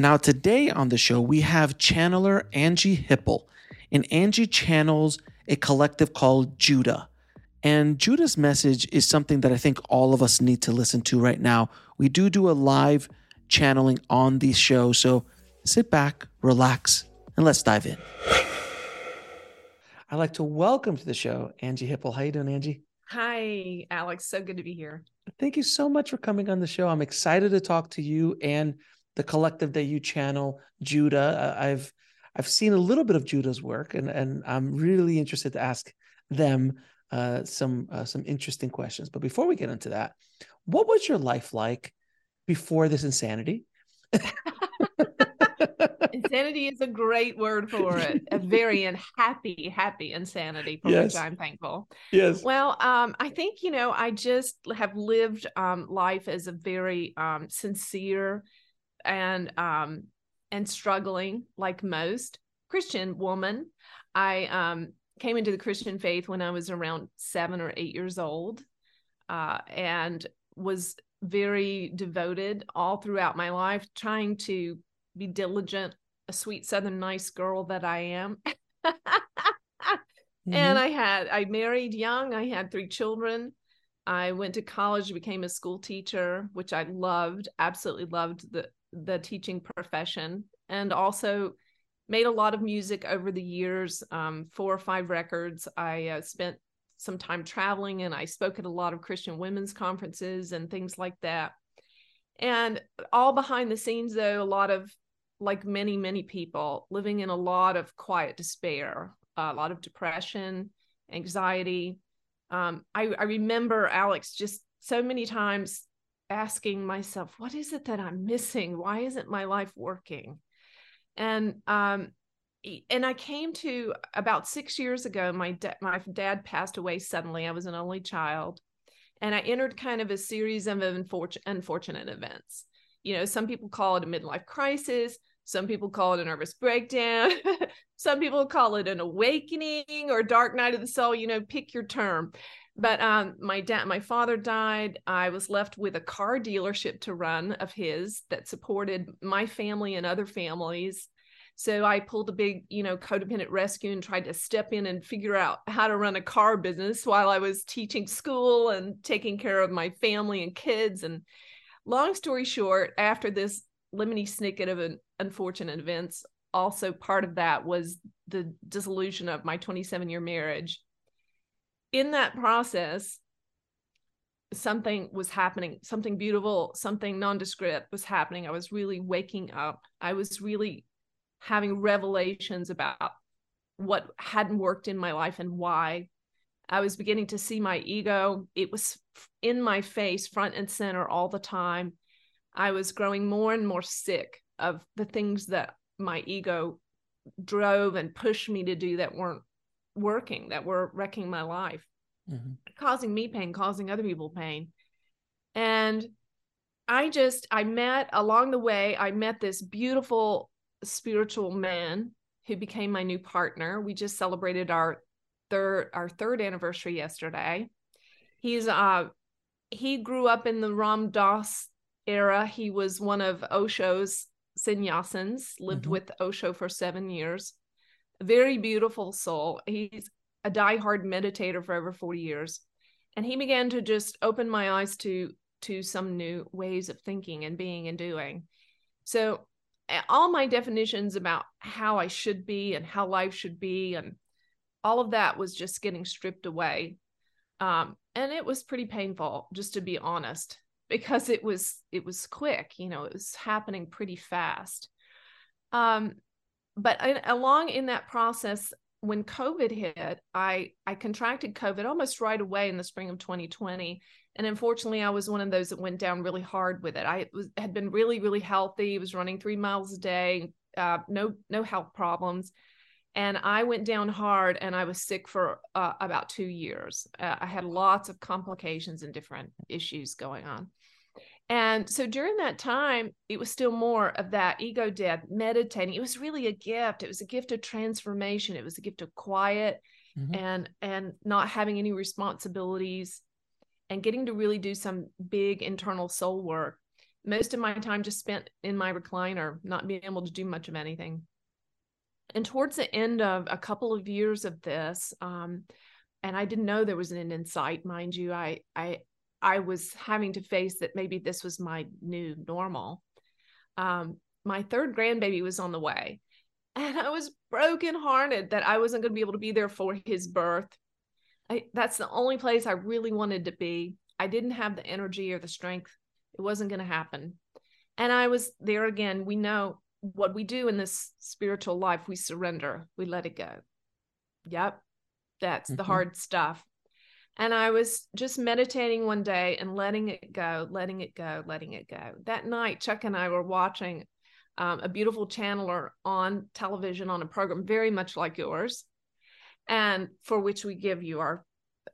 Now, today on the show, we have channeler Anjie Hipple, and Anjie channels a collective called Judah. And Judah's message is something that I think all of us need to listen to right now. We do do a live channeling on the show, so sit back, relax, and let's dive in. I'd like to welcome to the show Anjie Hipple. How you doing, Anjie? Hi, Alex. So good to be here. Thank you so much for coming on the show. I'm excited to talk to you and the collective that you channel, Judah. I've I've seen a little bit of Judah's work, and and I'm really interested to ask them uh, some uh, some interesting questions. But before we get into that, what was your life like before this insanity? insanity is a great word for it. A very unhappy, happy insanity for yes. which I'm thankful. Yes. Well, um, I think you know I just have lived um, life as a very um, sincere and um, and struggling like most Christian woman. I um, came into the Christian faith when I was around seven or eight years old, uh, and was very devoted all throughout my life, trying to be diligent, a sweet Southern nice girl that I am. mm-hmm. And I had, I married young, I had three children. I went to college, became a school teacher, which I loved, absolutely loved the the teaching profession, and also made a lot of music over the years, um, four or five records. I uh, spent some time traveling, and I spoke at a lot of Christian women's conferences and things like that. And all behind the scenes, though, a lot of like many, many people living in a lot of quiet despair, a lot of depression, anxiety. Um, I, I remember Alex just so many times asking myself, what is it that I'm missing? Why isn't my life working? And um, and I came to about six years ago. My da- my dad passed away suddenly. I was an only child, and I entered kind of a series of unfortunate unfortunate events. You know, some people call it a midlife crisis. Some people call it a nervous breakdown. Some people call it an awakening or dark night of the soul. You know, pick your term. But um, my dad, my father died. I was left with a car dealership to run of his that supported my family and other families. So I pulled a big, you know, codependent rescue and tried to step in and figure out how to run a car business while I was teaching school and taking care of my family and kids. And long story short, after this lemony snicket of an unfortunate events also part of that was the dissolution of my 27 year marriage in that process something was happening something beautiful something nondescript was happening. I was really waking up. I was really having revelations about what hadn't worked in my life and why. I was beginning to see my ego. It was in my face front and center all the time. I was growing more and more sick of the things that my ego drove and pushed me to do that weren't working, that were wrecking my life, mm-hmm. causing me pain, causing other people pain. And I just, I met along the way, I met this beautiful spiritual man who became my new partner. We just celebrated our third our third anniversary yesterday. He's uh he grew up in the Ram Dass era. He was one of Osho's sannyasins, lived mm-hmm. with Osho for seven years. Very beautiful soul. He's a die-hard meditator for over 40 years. And he began to just open my eyes to to some new ways of thinking and being and doing. So all my definitions about how I should be and how life should be and all of that was just getting stripped away. Um, and it was pretty painful, just to be honest, because it was it was quick, you know, it was happening pretty fast. Um, but I, along in that process, when COVID hit, I I contracted COVID almost right away in the spring of 2020, and unfortunately, I was one of those that went down really hard with it. I was had been really really healthy, was running three miles a day, uh, no no health problems, and I went down hard, and I was sick for uh, about two years. Uh, I had lots of complications and different issues going on. And so during that time, it was still more of that ego death, meditating. It was really a gift. It was a gift of transformation. It was a gift of quiet mm-hmm. and and not having any responsibilities and getting to really do some big internal soul work. Most of my time just spent in my recliner, not being able to do much of anything. And towards the end of a couple of years of this, um, and I didn't know there was an end in sight, mind you. I I I was having to face that maybe this was my new normal. Um, my third grandbaby was on the way, and I was brokenhearted that I wasn't going to be able to be there for his birth. I, that's the only place I really wanted to be. I didn't have the energy or the strength. It wasn't going to happen. And I was there again. We know what we do in this spiritual life we surrender, we let it go. Yep. That's mm-hmm. the hard stuff. And I was just meditating one day and letting it go, letting it go, letting it go. That night, Chuck and I were watching um, a beautiful channeler on television on a program very much like yours, and for which we give you our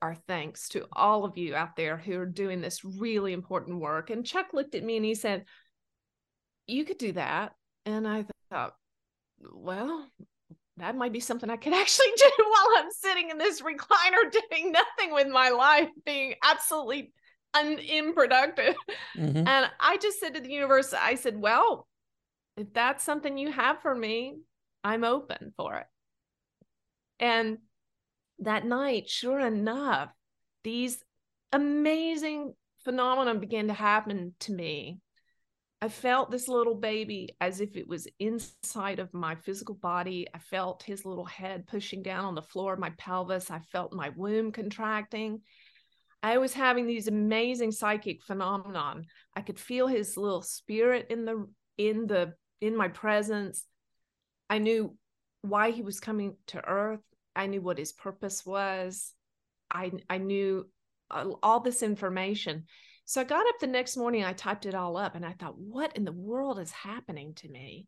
our thanks to all of you out there who are doing this really important work. And Chuck looked at me and he said, "You could do that." And I thought, well, that might be something I could actually do while I'm sitting in this recliner doing nothing with my life, being absolutely un- unproductive. Mm-hmm. And I just said to the universe, I said, well, if that's something you have for me, I'm open for it. And that night, sure enough, these amazing phenomena began to happen to me I felt this little baby as if it was inside of my physical body. I felt his little head pushing down on the floor of my pelvis. I felt my womb contracting. I was having these amazing psychic phenomenon. I could feel his little spirit in the in the in my presence. I knew why he was coming to earth. I knew what his purpose was. I I knew all this information so I got up the next morning, I typed it all up, and I thought, what in the world is happening to me?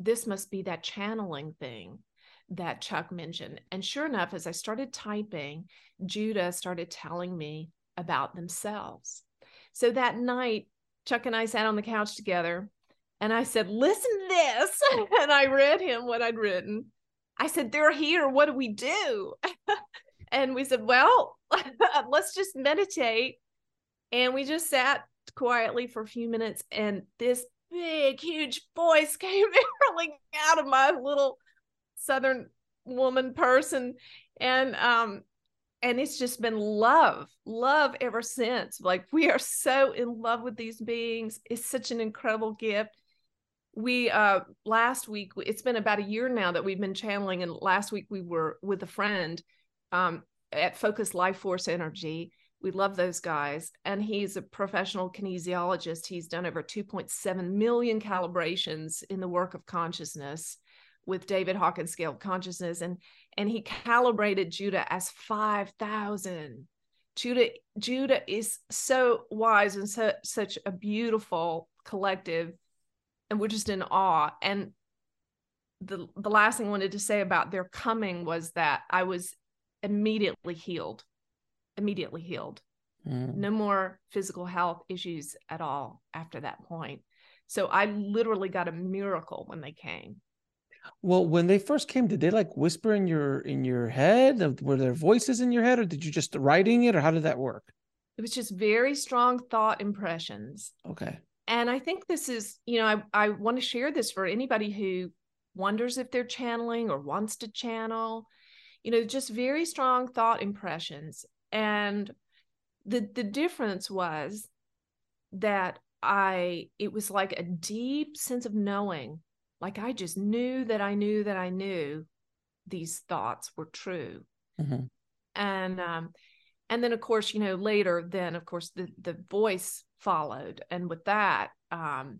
This must be that channeling thing that Chuck mentioned. And sure enough, as I started typing, Judah started telling me about themselves. So that night, Chuck and I sat on the couch together and I said, Listen to this. and I read him what I'd written. I said, They're here. What do we do? and we said, Well, let's just meditate and we just sat quietly for a few minutes, and this big, huge voice came barreling out of my little Southern woman person. And um, and it's just been love love ever since like we are so in love with these beings it's such an incredible gift we uh last week it's been about a year now that we've been channeling and last week we were with a friend um at focus life force energy we love those guys. And he's a professional kinesiologist. He's done over 2.7 million calibrations in the work of consciousness with David Hawkins scale of consciousness. And, and he calibrated Judah as 5,000. Judah, Judah is so wise and so, such a beautiful collective. And we're just in awe. And the, the last thing I wanted to say about their coming was that I was immediately healed immediately healed. Mm. No more physical health issues at all after that point. So I literally got a miracle when they came. Well, when they first came, did they like whisper in your in your head? Were there voices in your head, or did you just writing it, or how did that work? It was just very strong thought impressions. Okay. And I think this is, you know, I, I want to share this for anybody who wonders if they're channeling or wants to channel. You know, just very strong thought impressions and the the difference was that I it was like a deep sense of knowing. Like I just knew that I knew that I knew these thoughts were true. Mm-hmm. And um and then of course, you know, later then of course the the voice followed and with that um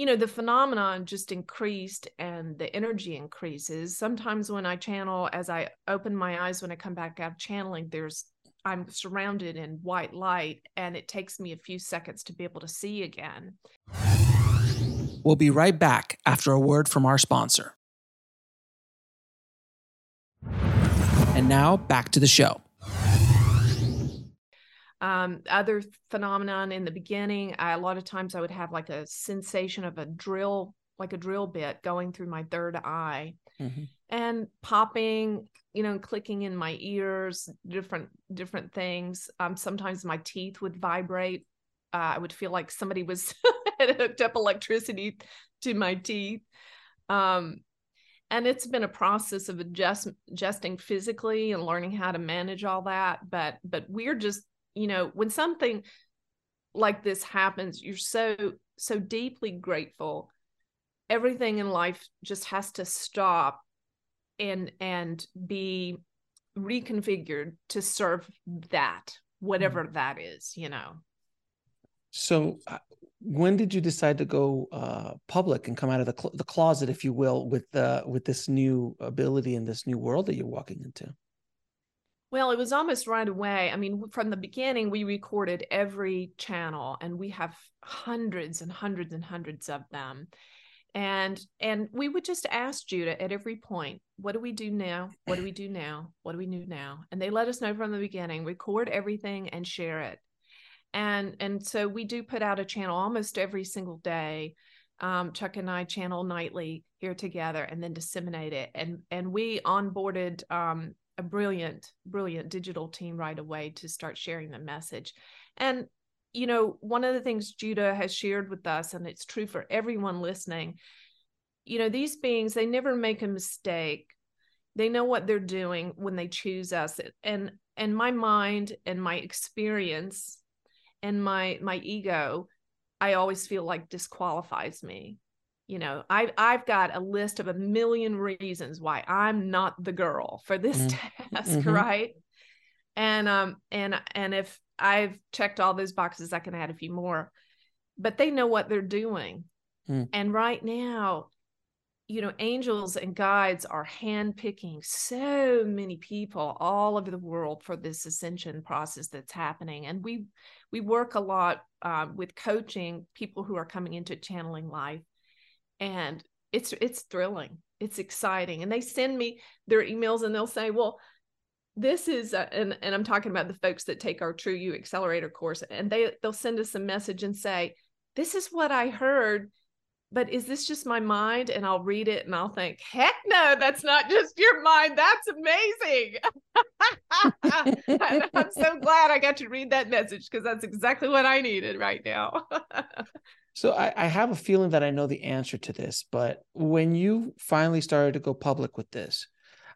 you know the phenomenon just increased and the energy increases sometimes when i channel as i open my eyes when i come back out of channeling there's i'm surrounded in white light and it takes me a few seconds to be able to see again. We'll be right back after a word from our sponsor. And now back to the show. Um, other phenomenon in the beginning, I, a lot of times I would have like a sensation of a drill, like a drill bit going through my third eye. Mm-hmm. And popping, you know, clicking in my ears, different, different things. Um, sometimes my teeth would vibrate. Uh, I would feel like somebody was had hooked up electricity to my teeth. Um, and it's been a process of adjust, adjusting physically and learning how to manage all that but but we're just you know when something like this happens you're so so deeply grateful everything in life just has to stop and and be reconfigured to serve that whatever mm. that is you know so uh, when did you decide to go uh, public and come out of the, cl- the closet if you will with uh, with this new ability and this new world that you're walking into well, it was almost right away. I mean, from the beginning, we recorded every channel and we have hundreds and hundreds and hundreds of them. And and we would just ask Judah at every point, what do we do now? What do we do now? What do we do now? And they let us know from the beginning, record everything and share it. And and so we do put out a channel almost every single day. Um, Chuck and I channel nightly here together and then disseminate it. And and we onboarded um, a brilliant, brilliant digital team right away to start sharing the message. And, you know, one of the things Judah has shared with us, and it's true for everyone listening, you know, these beings, they never make a mistake. They know what they're doing when they choose us. And and my mind and my experience and my my ego, I always feel like disqualifies me you know I've i've got a list of a million reasons why i'm not the girl for this mm-hmm. task mm-hmm. right and um and and if i've checked all those boxes. I can add a few more but they know what they're doing. Mm. and right now you know angels and guides are handpicking so many people all over the world for this ascension process that's happening. And we we work a lot uh, with coaching people who are coming into channeling life. And it's it's thrilling. It's exciting. And they send me their emails and they'll say well this is a, and and I'm talking about the folks that take our True You Accelerator course and they they'll send us a message and say this is what I heard but is this just my mind? And I'll read it and I'll think heck no that's not just your mind that's amazing. I'm so glad I got to read that message because that's exactly what I needed right now. So I, I, have a feeling that I know the answer to this, but when you finally started to go public with this,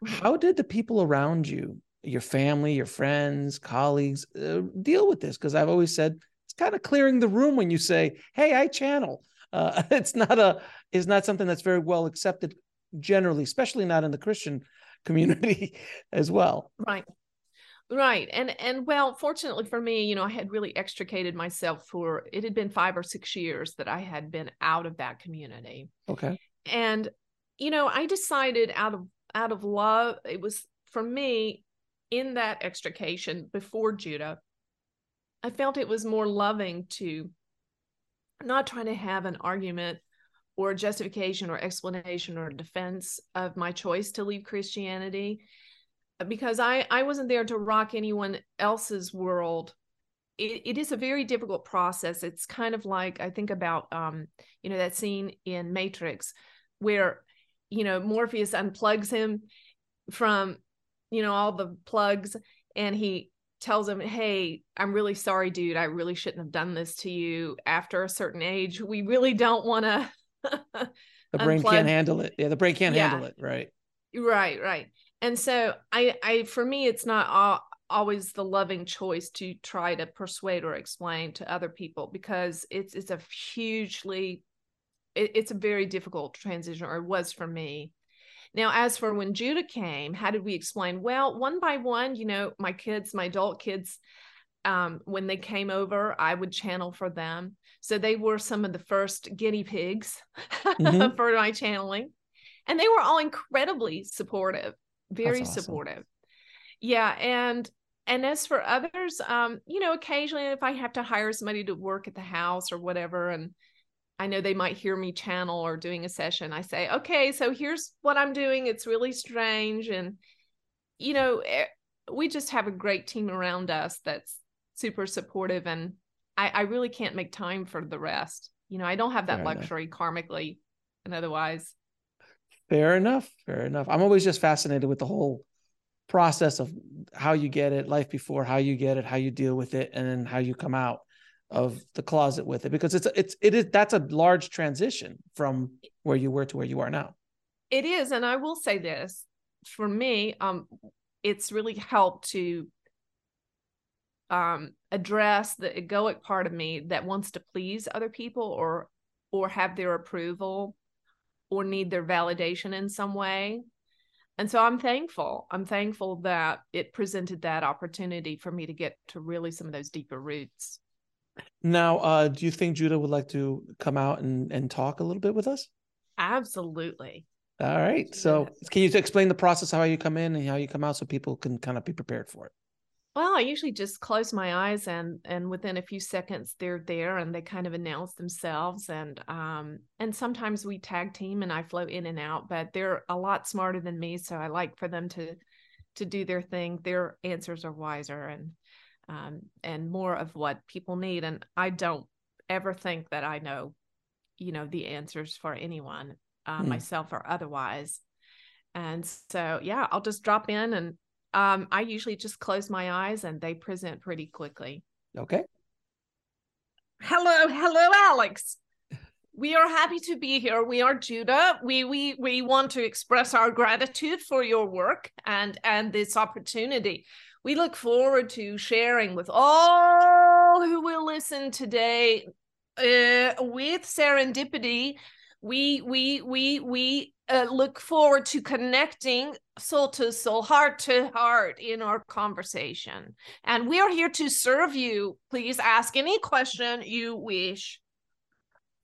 mm-hmm. how did the people around you, your family, your friends, colleagues, uh, deal with this? Because I've always said it's kind of clearing the room when you say, "Hey, I channel." Uh, it's not a is not something that's very well accepted generally, especially not in the Christian community as well. Right right and and well fortunately for me you know i had really extricated myself for it had been five or six years that i had been out of that community okay and you know i decided out of out of love it was for me in that extrication before judah i felt it was more loving to not trying to have an argument or justification or explanation or defense of my choice to leave christianity because I I wasn't there to rock anyone else's world. It, it is a very difficult process. It's kind of like I think about um you know that scene in Matrix where you know Morpheus unplugs him from you know all the plugs and he tells him hey i'm really sorry dude. I really shouldn't have done this to you after a certain age. We really don't want to the brain can't handle it. Yeah the brain can't yeah. handle it. Right. Right right. And so i i for me it's not all always the loving choice to try to persuade or explain to other people because it's it's a hugely it, it's a very difficult transition or it was for me now as for when judah came how did we explain well one by one you know my kids my adult kids um, when they came over i would channel for them so they were some of the first guinea pigs mm-hmm. for my channeling and they were all incredibly supportive very awesome. supportive yeah and and as for others um you know occasionally if i have to hire somebody to work at the house or whatever and i know they might hear me channel or doing a session. I say okay so here's what i'm doing. It's really strange. And you know eh, we just have a great team around us that's super supportive and i i really can't make time for the rest. You know i don't have that fair luxury enough. karmically and otherwise. Fair enough fair enough. I'm always just fascinated with the whole process of how you get it, life before, how you get it, how you deal with it, and then how you come out of the closet with it because it's it's it is that's a large transition from where you were to where you are now. It is, and I will say this for me, um, it's really helped to um address the egoic part of me that wants to please other people or or have their approval or need their validation in some way and so i'm thankful i'm thankful that it presented that opportunity for me to get to really some of those deeper roots now uh, do you think judah would like to come out and, and talk a little bit with us? Absolutely. All right. So can you explain the process how you come in and how you come out so people can kind of be prepared for it? Well, I usually just close my eyes and and within a few seconds they're there and they kind of announce themselves and um and sometimes we tag team and I float in and out, but they're a lot smarter than me, so I like for them to to do their thing. Their answers are wiser and um and more of what people need and I don't ever think that I know you know the answers for anyone uh, hmm. myself or otherwise. And so yeah, I'll just drop in and um, I usually just close my eyes and they present pretty quickly. Okay. Hello, hello, Alex. We are happy to be here. We are Judah. We we we want to express our gratitude for your work and and this opportunity. We look forward to sharing with all who will listen today uh, with serendipity. We we we we uh, look forward to connecting soul to soul, heart to heart in our conversation. And we are here to serve you. Please ask any question you wish.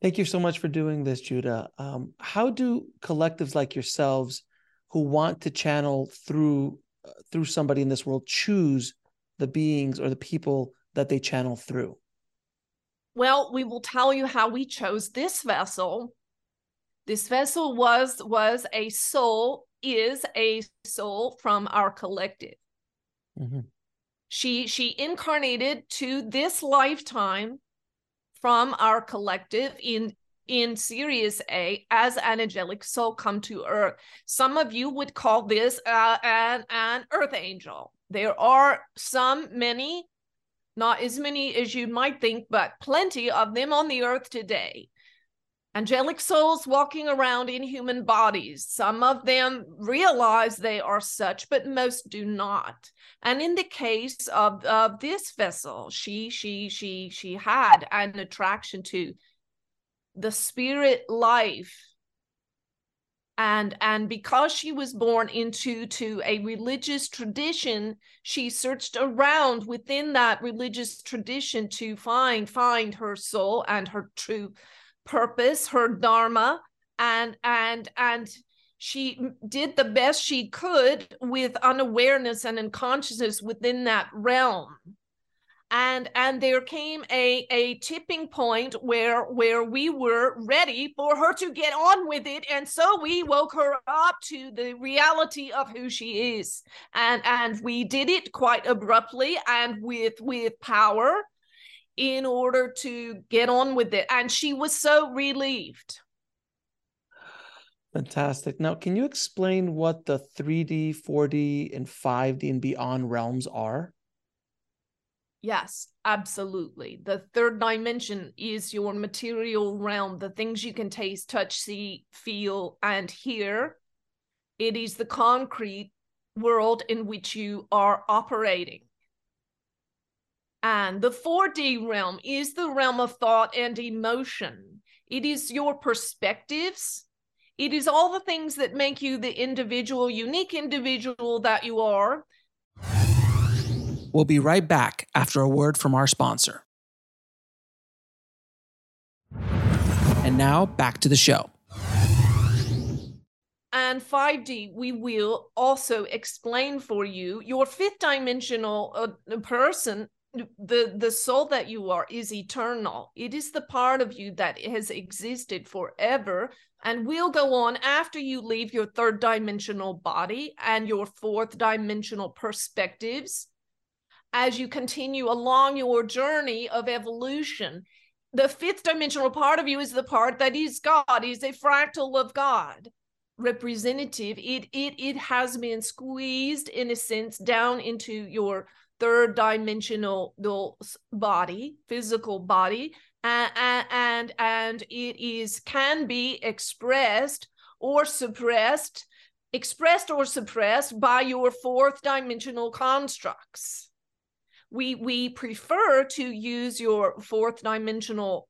Thank you so much for doing this, Judah. Um, how do collectives like yourselves who want to channel through uh, through somebody in this world choose the beings or the people that they channel through? Well, we will tell you how we chose this vessel this vessel was was a soul is a soul from our collective mm-hmm. she she incarnated to this lifetime from our collective in in Sirius A as an angelic soul come to earth. Some of you would call this uh, an, an earth angel. There are some, many, not as many as you might think, but plenty of them on the earth today angelic souls walking around in human bodies. Some of them realize they are such, but most do not. And in the case of, of this vessel, she she she she had an attraction to the spirit life. And, and because she was born into to a religious tradition, she searched around within that religious tradition to find find her soul and her true purpose, her dharma, and and and she did the best she could with unawareness and unconsciousness within that realm and and there came a a tipping point where where we were ready for her to get on with it and so we woke her up to the reality of who she is and and we did it quite abruptly and with with power in order to get on with it. And she was so relieved. Fantastic. Now, can you explain what the 3D, 4D, and 5D and beyond realms are? Yes, absolutely. The third dimension is your material realm, the things you can taste, touch, see, feel, and hear. It is the concrete world in which you are operating. And the 4D realm is the realm of thought and emotion. It is your perspectives. It is all the things that make you the individual, unique individual that you are. We'll be right back after a word from our sponsor. And now back to the show. And 5D, we will also explain for you your fifth dimensional uh, person the the soul that you are is eternal it is the part of you that has existed forever and will go on after you leave your third dimensional body and your fourth dimensional perspectives as you continue along your journey of evolution the fifth dimensional part of you is the part that is god is a fractal of god representative it it it has been squeezed in a sense down into your third dimensional body, physical body, and, and and it is can be expressed or suppressed, expressed or suppressed by your fourth dimensional constructs. We we prefer to use your fourth dimensional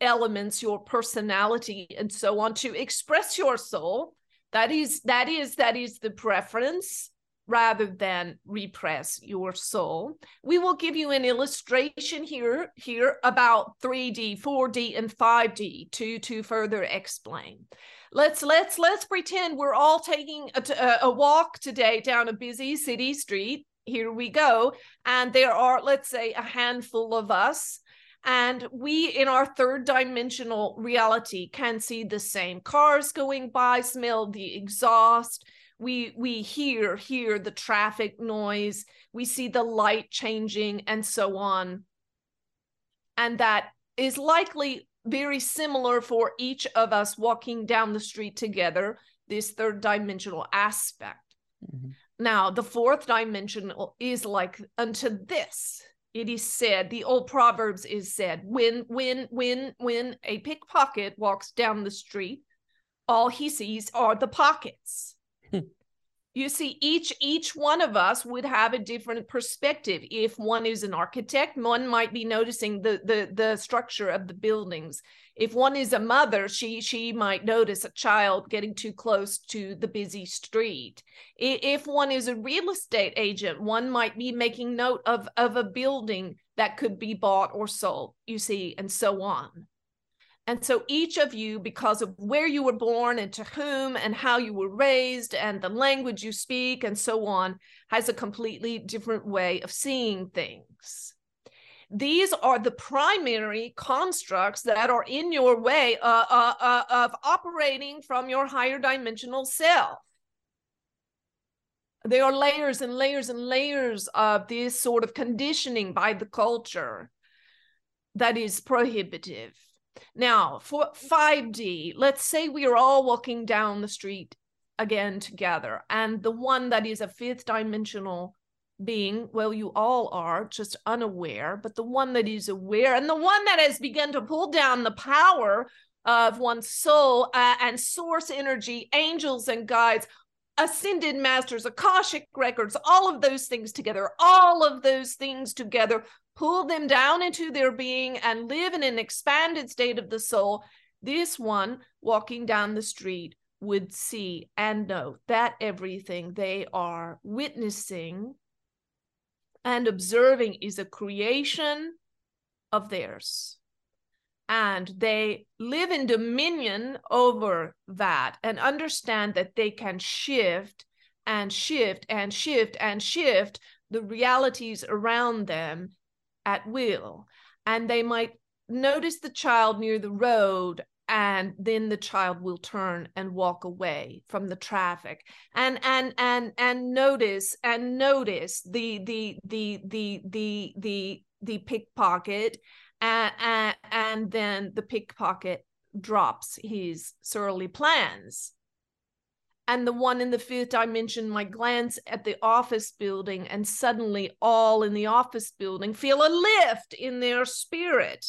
elements, your personality, and so on to express your soul. That is that is that is the preference rather than repress your soul. We will give you an illustration here, here about 3D, 4D, and 5D to, to further explain. Let's let's let's pretend we're all taking a, a walk today down a busy city street. Here we go. And there are, let's say, a handful of us. And we, in our third dimensional reality, can see the same cars going by, smell the exhaust, we we hear hear the traffic noise we see the light changing and so on and that is likely very similar for each of us walking down the street together this third dimensional aspect mm-hmm. Now the fourth dimension is like unto this. It is said the old proverbs is said when when when when a pickpocket walks down the street all he sees are the pockets. Hmm. You see each each one of us would have a different perspective. If one is an architect one might be noticing the the the structure of the buildings if one is a mother she she might notice a child getting too close to the busy street if one is a real estate agent one might be making note of of a building that could be bought or sold you see and so on and so each of you, because of where you were born and to whom and how you were raised and the language you speak and so on, has a completely different way of seeing things. These are the primary constructs that are in your way uh, uh, uh, of operating from your higher dimensional self. There are layers and layers and layers of this sort of conditioning by the culture that is prohibitive now, for 5D, let's say we are all walking down the street again together, and the one that is a fifth dimensional being, well, you all are just unaware, but the one that is aware and the one that has begun to pull down the power of one's soul uh, and source energy, angels and guides, ascended masters, Akashic records, all of those things together, all of those things together pull them down into their being and live in an expanded state of the soul, this one walking down the street would see and know that everything they are witnessing and observing is a creation of theirs. And they live in dominion over that and understand that they can shift and shift and shift and shift the realities around them at will and they might notice the child near the road and then the child will turn and walk away from the traffic. And and and and notice and notice the the the the the the the pickpocket and, and and then the pickpocket drops his surly plans. And the one in the fifth dimension might glance at the office building and suddenly all in the office building feel a lift in their spirit.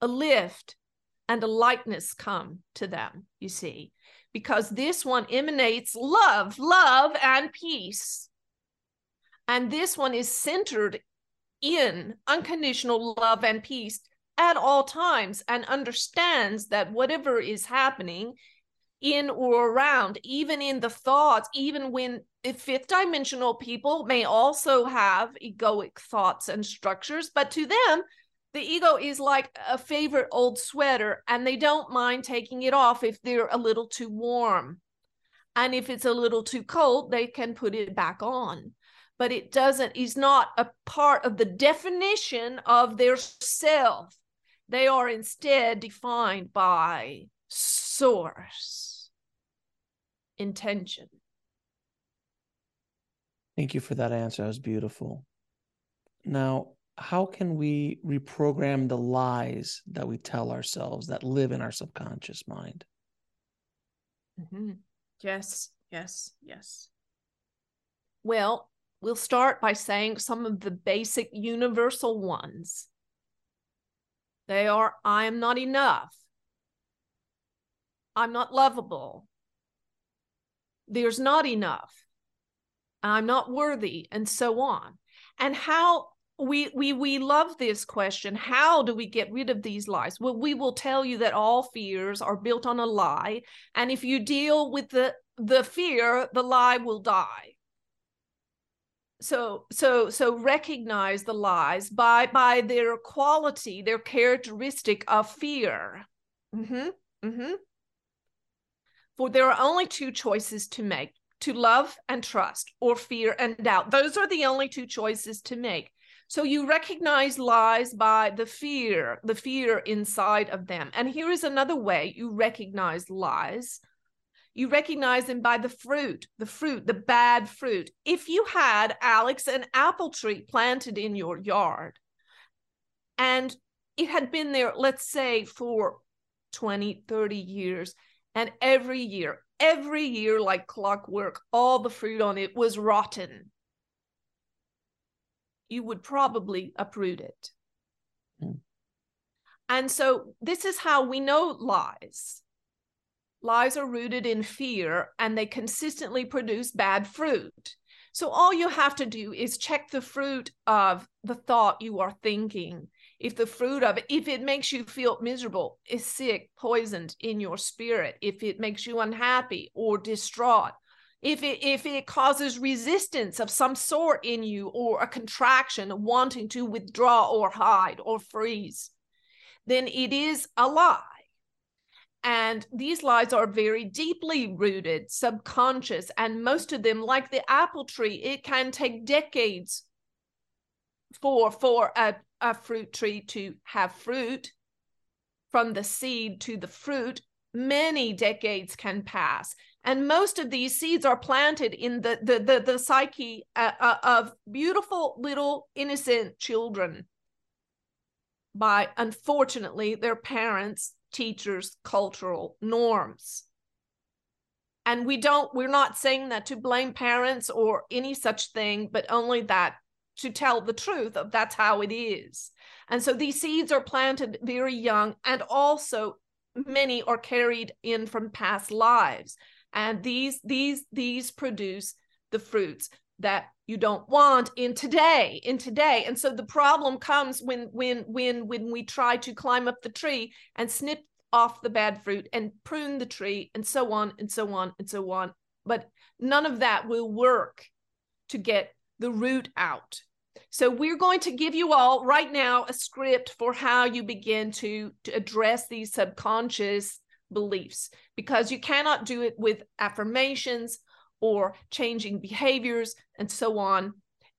A lift and a lightness come to them you see because this one emanates love love and peace. And this one is centered in unconditional love and peace at all times and understands that whatever is happening in or around, even in the thoughts, even when fifth dimensional people may also have egoic thoughts and structures, but to them, the ego is like a favorite old sweater and they don't mind taking it off if they're a little too warm. And if it's a little too cold, they can put it back on. But it doesn't, is not a part of the definition of their self. They are instead defined by source, intention. Thank you for that answer. That was beautiful. Now, how can we reprogram the lies that we tell ourselves that live in our subconscious mind? Mm-hmm. Yes, yes, yes. Well, we'll start by saying some of the basic universal ones. They are I am not enough. I'm not lovable. There's not enough. I'm not worthy, and so on. And how we we we love this question how do we get rid of these lies? Well we will tell you that all fears are built on a lie and if you deal with the the fear the lie will die. So so so recognize the lies by by their quality their characteristic of fear. Mm-hmm, mm-hmm. for there are only two choices to make to love and trust or fear and doubt. Those are the only two choices to make so you recognize lies by the fear, the fear inside of them. And here is another way you recognize lies. You recognize them by the fruit, the fruit, the bad fruit. If you had, Alex, an apple tree planted in your yard and it had been there, let's say, for 20, 30 years, and every year, every year, like clockwork, all the fruit on it was rotten you would probably uproot it. Mm. And so this is how we know lies. Lies are rooted in fear and they consistently produce bad fruit. So all you have to do is check the fruit of the thought you are thinking. If the fruit of it, if it makes you feel miserable, is sick, poisoned in your spirit, if it makes you unhappy or distraught, if it if it causes resistance of some sort in you or a contraction wanting to withdraw or hide or freeze then it is a lie. And these lies are very deeply rooted subconscious and most of them like the apple tree it can take decades for for a, a fruit tree to have fruit from the seed to the fruit many decades can pass and most of these seeds are planted in the the the, the psyche uh, uh, of beautiful little innocent children by unfortunately their parents teachers cultural norms. And we don't we're not saying that to blame parents or any such thing but only that to tell the truth of that's how it is. And so these seeds are planted very young and also many are carried in from past lives. And these these these produce the fruits that you don't want in today in today. And so the problem comes when when when when we try to climb up the tree and snip off the bad fruit and prune the tree and so on and so on and so on. But none of that will work to get the root out so we're going to give you all right now a script for how you begin to, to address these subconscious beliefs because you cannot do it with affirmations or changing behaviors and so on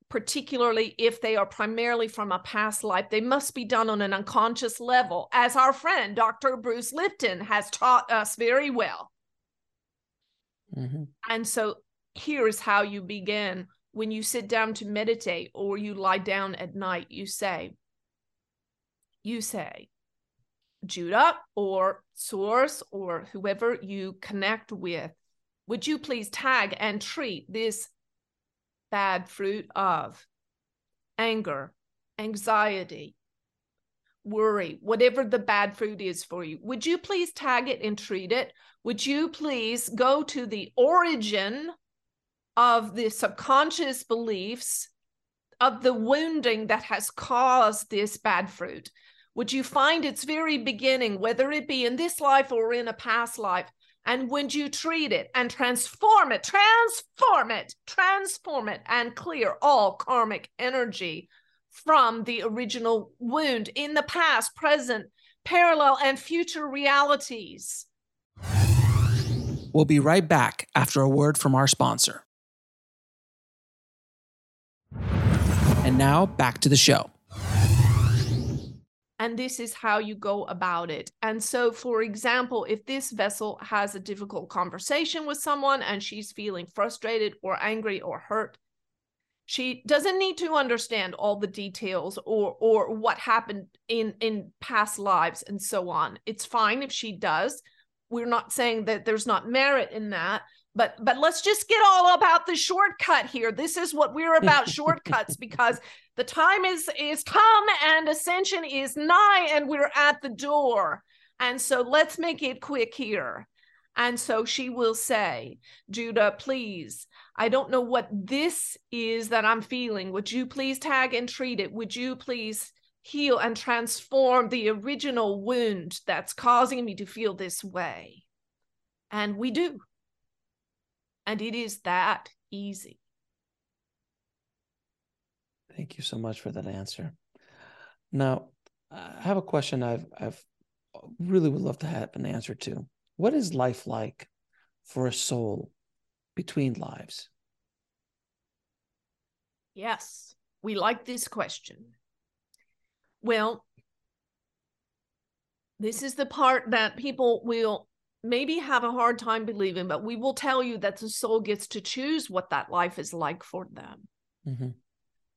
particularly if they are primarily from a past life they must be done on an unconscious level as our friend dr bruce lipton has taught us very well mm-hmm. and so here is how you begin when you sit down to meditate or you lie down at night you say you say Judah or source or whoever you connect with, would you please tag and treat this bad fruit of anger, anxiety, worry, whatever the bad fruit is for you? Would you please tag it and treat it? Would you please go to the origin of the subconscious beliefs of the wounding that has caused this bad fruit? Would you find its very beginning, whether it be in this life or in a past life? And would you treat it and transform it, transform it, transform it, and clear all karmic energy from the original wound in the past, present, parallel, and future realities? We'll be right back after a word from our sponsor. And now back to the show. And this is how you go about it. And so, for example, if this vessel has a difficult conversation with someone and she's feeling frustrated or angry or hurt, she doesn't need to understand all the details or or what happened in in past lives and so on. It's fine if she does. We're not saying that there's not merit in that, but but let's just get all about the shortcut here. This is what we're about shortcuts because the time is is come and ascension is nigh and we're at the door. And so let's make it quick here. And so she will say judah please i don't know what this is that i'm feeling. Would you please tag and treat it? Would you please heal and transform the original wound that's causing me to feel this way? And we do and it is that easy. Thank you so much for that answer. Now, I have a question I've I've really would love to have an answer to. What is life like for a soul between lives? Yes, we like this question. Well, this is the part that people will maybe have a hard time believing, but we will tell you that the soul gets to choose what that life is like for them. Mm-hmm.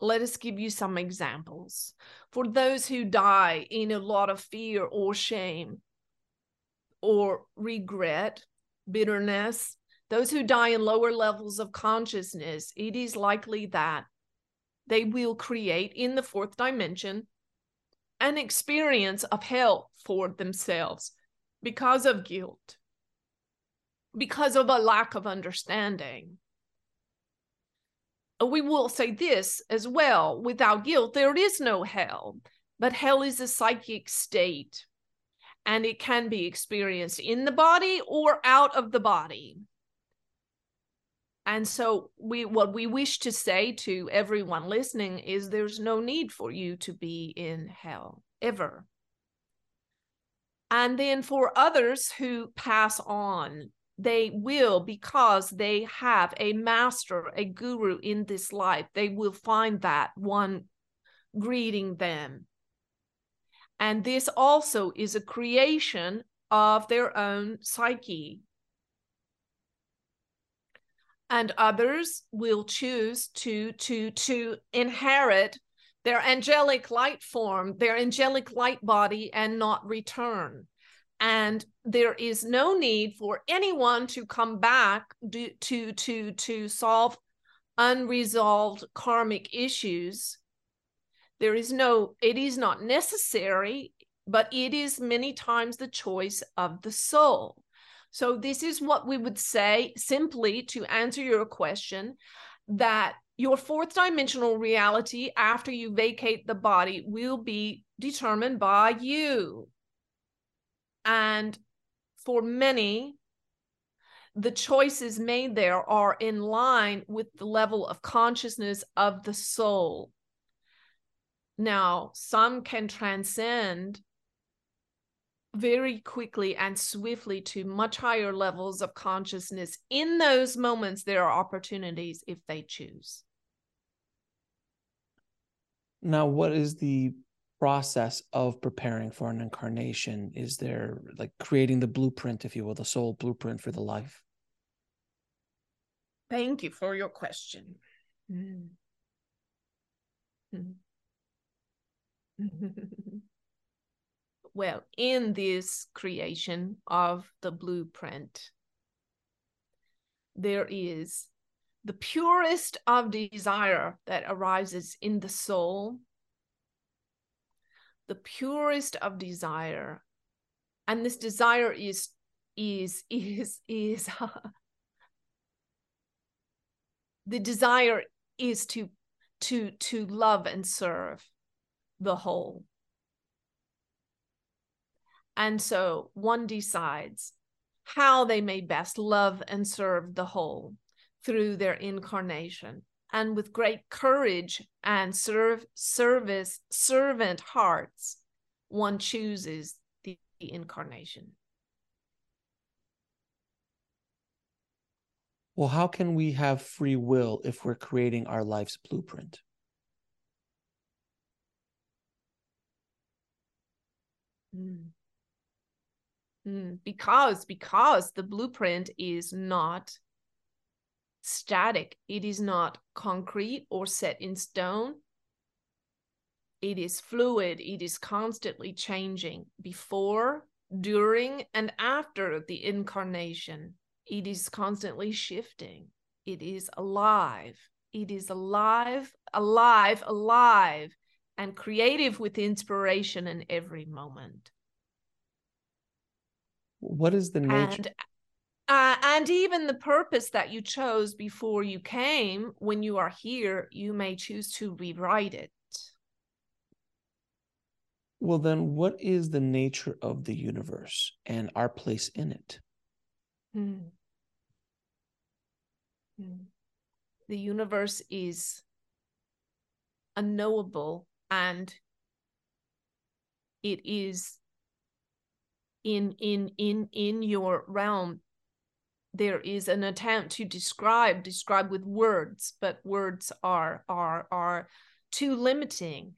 Let us give you some examples. For those who die in a lot of fear or shame or regret, bitterness, those who die in lower levels of consciousness, it is likely that they will create in the fourth dimension an experience of hell for themselves because of guilt, because of a lack of understanding. We will say this as well without guilt, there is no hell, but hell is a psychic state and it can be experienced in the body or out of the body. And so we what we wish to say to everyone listening is there's no need for you to be in hell ever. And then for others who pass on, they will, because they have a master, a guru in this life, they will find that one greeting them. And this also is a creation of their own psyche. And others will choose to to to inherit their angelic light form, their angelic light body, and not return. And there is no need for anyone to come back to, to, to, to solve unresolved karmic issues. There is no, it is not necessary, but it is many times the choice of the soul. So, this is what we would say simply to answer your question that your fourth dimensional reality after you vacate the body will be determined by you. And for many, the choices made there are in line with the level of consciousness of the soul. Now, some can transcend very quickly and swiftly to much higher levels of consciousness. In those moments, there are opportunities if they choose. Now, what is the process of preparing for an incarnation? Is there like creating the blueprint, if you will, the soul blueprint for the life? Thank you for your question. Mm. well, in this creation of the blueprint, there is the purest of desire that arises in the soul, the purest of desire, and this desire is is is is the desire is to to to love and serve the whole and so one decides how they may best love and serve the whole through their incarnation. And with great courage and serve service servant hearts one chooses the, the incarnation. Well how can we have free will if we're creating our life's blueprint? Mm. Mm. because because the blueprint is not static. It is not concrete or set in stone. It is fluid. It is constantly changing before, during, and after the incarnation. It is constantly shifting. It is alive. It is alive, alive, alive, and creative with inspiration in every moment. What is the nature? And uh, and even the purpose that you chose before you came, when you are here, you may choose to rewrite it. Well, then, what is the nature of the universe and our place in it? Hmm. Hmm. The universe is unknowable and it is in in in in your realm there is an attempt to describe describe with words but words are are are too limiting.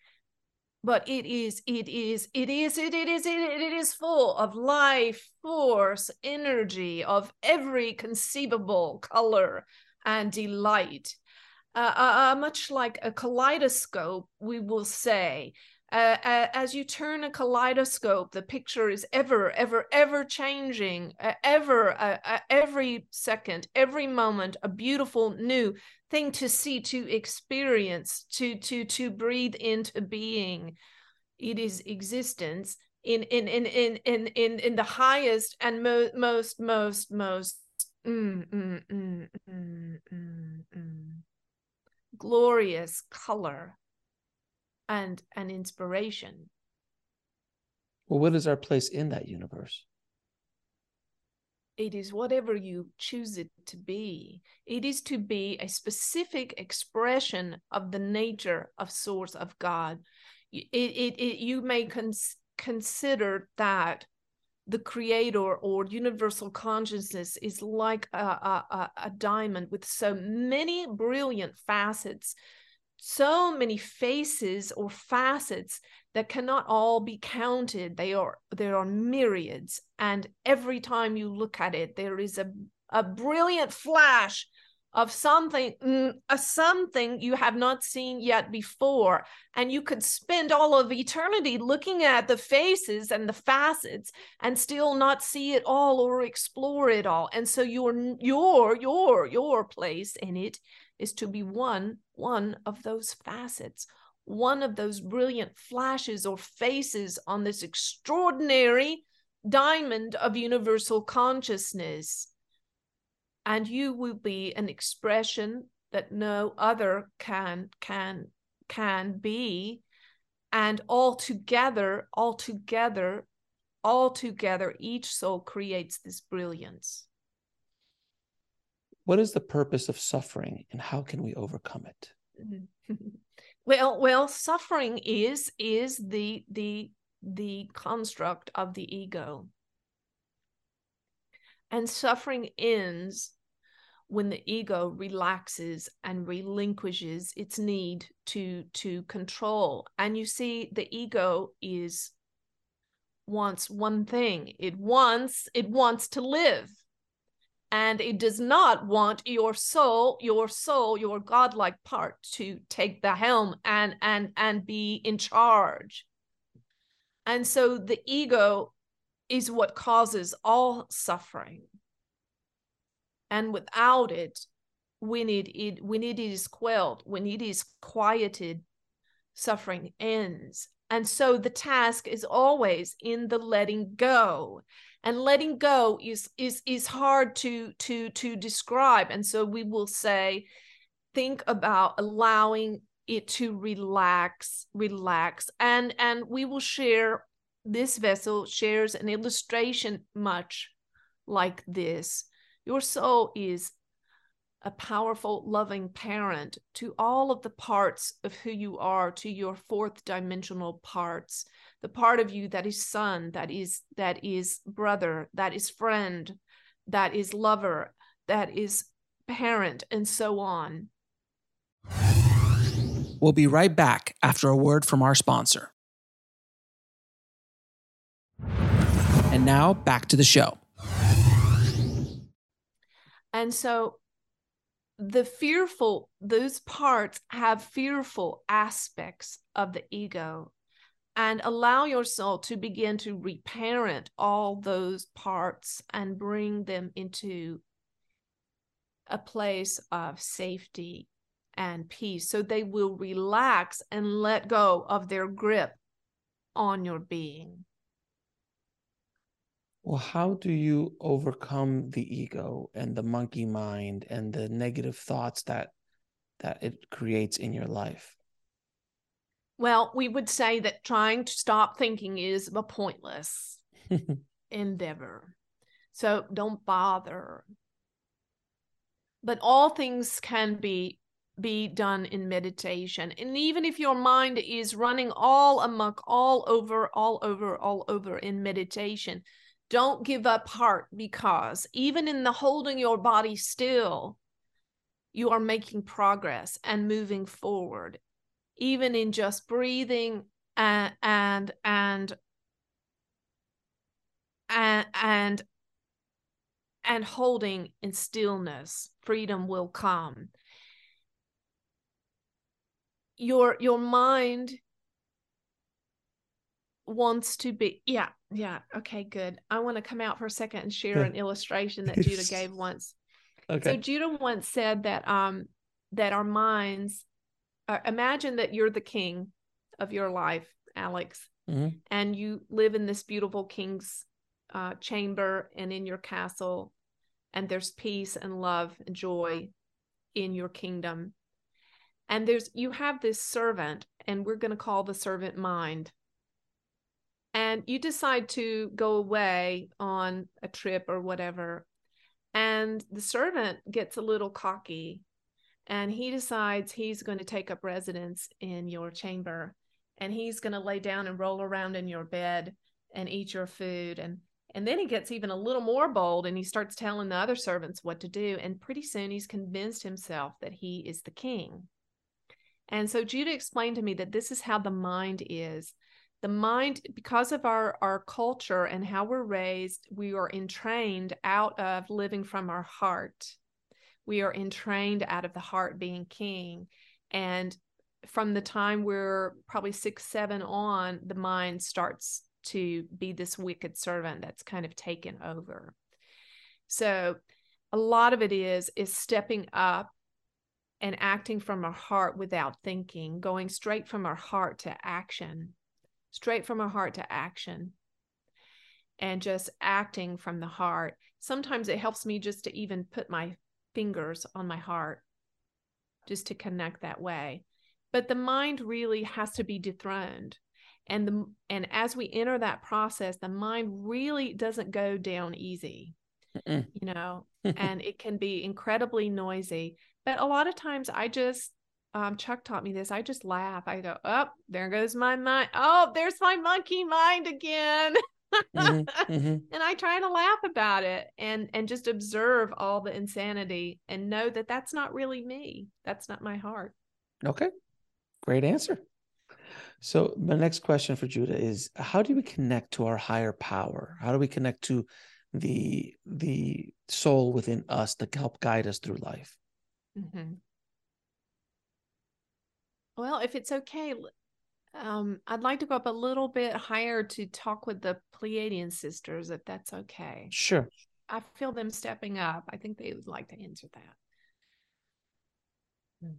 But it is it is it is it, it is it, it is full of life force energy of every conceivable color and delight. Uh, uh, uh much like a kaleidoscope we will say uh, as you turn a kaleidoscope, the picture is ever, ever, ever changing, uh, ever, uh, uh, every second, every moment, a beautiful new thing to see, to experience, to to to breathe into being. It is existence in in in in in in, in the highest and mo- most most most mm, mm, mm, mm, mm, mm glorious color and an inspiration. Well, what is our place in that universe? It is whatever you choose it to be. It is to be a specific expression of the nature of source of God. It, it, it you may cons- consider that the creator or universal consciousness is like a, a, a diamond with so many brilliant facets so many faces or facets that cannot all be counted. They are there are myriads and every time you look at it there is a, a brilliant flash of something mm, a something you have not seen yet before. And you could spend all of eternity looking at the faces and the facets and still not see it all or explore it all. And so your your your your place in it is to be one one of those facets one of those brilliant flashes or faces on this extraordinary diamond of universal consciousness. And you will be an expression that no other can can can be. And all together all together all together each soul creates this brilliance what is the purpose of suffering and how can we overcome it? Well well suffering is is the the the construct of the ego. And suffering ends when the ego relaxes and relinquishes its need to to control. And you see the ego is wants one thing. It wants it wants to live and it does not want your soul your soul your godlike part to take the helm and and and be in charge. And so the ego is what causes all suffering. And without it when it, it when it is quelled when it is quieted suffering ends. And so the task is always in the letting go and letting go is is is hard to to to describe. And so we will say think about allowing it to relax relax. And and we will share this vessel shares an illustration much like this. Your soul is a powerful loving parent to all of the parts of who you are to your fourth dimensional parts the part of you that is son that is that is brother that is friend that is lover that is parent and so on We'll be right back after a word from our sponsor. And now back to the show. And so the fearful, those parts have fearful aspects of the ego. And allow your soul to begin to reparent all those parts and bring them into a place of safety and peace. So they will relax and let go of their grip on your being. Well, how do you overcome the ego and the monkey mind and the negative thoughts that that it creates in your life? Well, we would say that trying to stop thinking is a pointless endeavor. So don't bother. But all things can be be done in meditation. And even if your mind is running all amok, all over, all over, all over in meditation, don't give up heart because even in the holding your body still, you are making progress and moving forward. Even in just breathing and and and and and, holding in stillness, freedom will come your your mind wants to be yeah yeah okay good. I want to come out for a second and share an illustration that judah gave once. Okay. So judah once said that um that our minds uh, imagine that you're the king of your life alex mm-hmm. and you live in this beautiful king's uh, chamber and in your castle and there's peace and love and joy in your kingdom. And there's you have this servant and we're going to call the servant mind and you decide to go away on a trip or whatever and the servant gets a little cocky and he decides he's going to take up residence in your chamber and he's going to lay down and roll around in your bed and eat your food and and then he gets even a little more bold and he starts telling the other servants what to do and pretty soon he's convinced himself that he is the king and so Judah explained to me that this is how the mind is. The mind, because of our, our culture and how we're raised, we are entrained out of living from our heart. We are entrained out of the heart being king. And from the time we're probably six, seven on, the mind starts to be this wicked servant that's kind of taken over. So a lot of it is is stepping up and acting from our heart without thinking, going straight from our heart to action, straight from our heart to action, and just acting from the heart. Sometimes it helps me just to even put my fingers on my heart, just to connect that way. But the mind really has to be dethroned. And the and as we enter that process, the mind really doesn't go down easy. Mm-mm. You know, and it can be incredibly noisy but a lot of times I just, um, Chuck taught me this. I just laugh. I go, oh, there goes my mind. Oh, there's my monkey mind again. mm-hmm, mm-hmm. And I try to laugh about it and and just observe all the insanity and know that that's not really me. That's not my heart. Okay, great answer. So my next question for Judah is: How do we connect to our higher power? How do we connect to the the soul within us to help guide us through life? Mm-hmm. Well, if it's okay, um, I'd like to go up a little bit higher to talk with the Pleiadian sisters, if that's okay. Sure. I feel them stepping up. I think they would like to answer that. Hmm.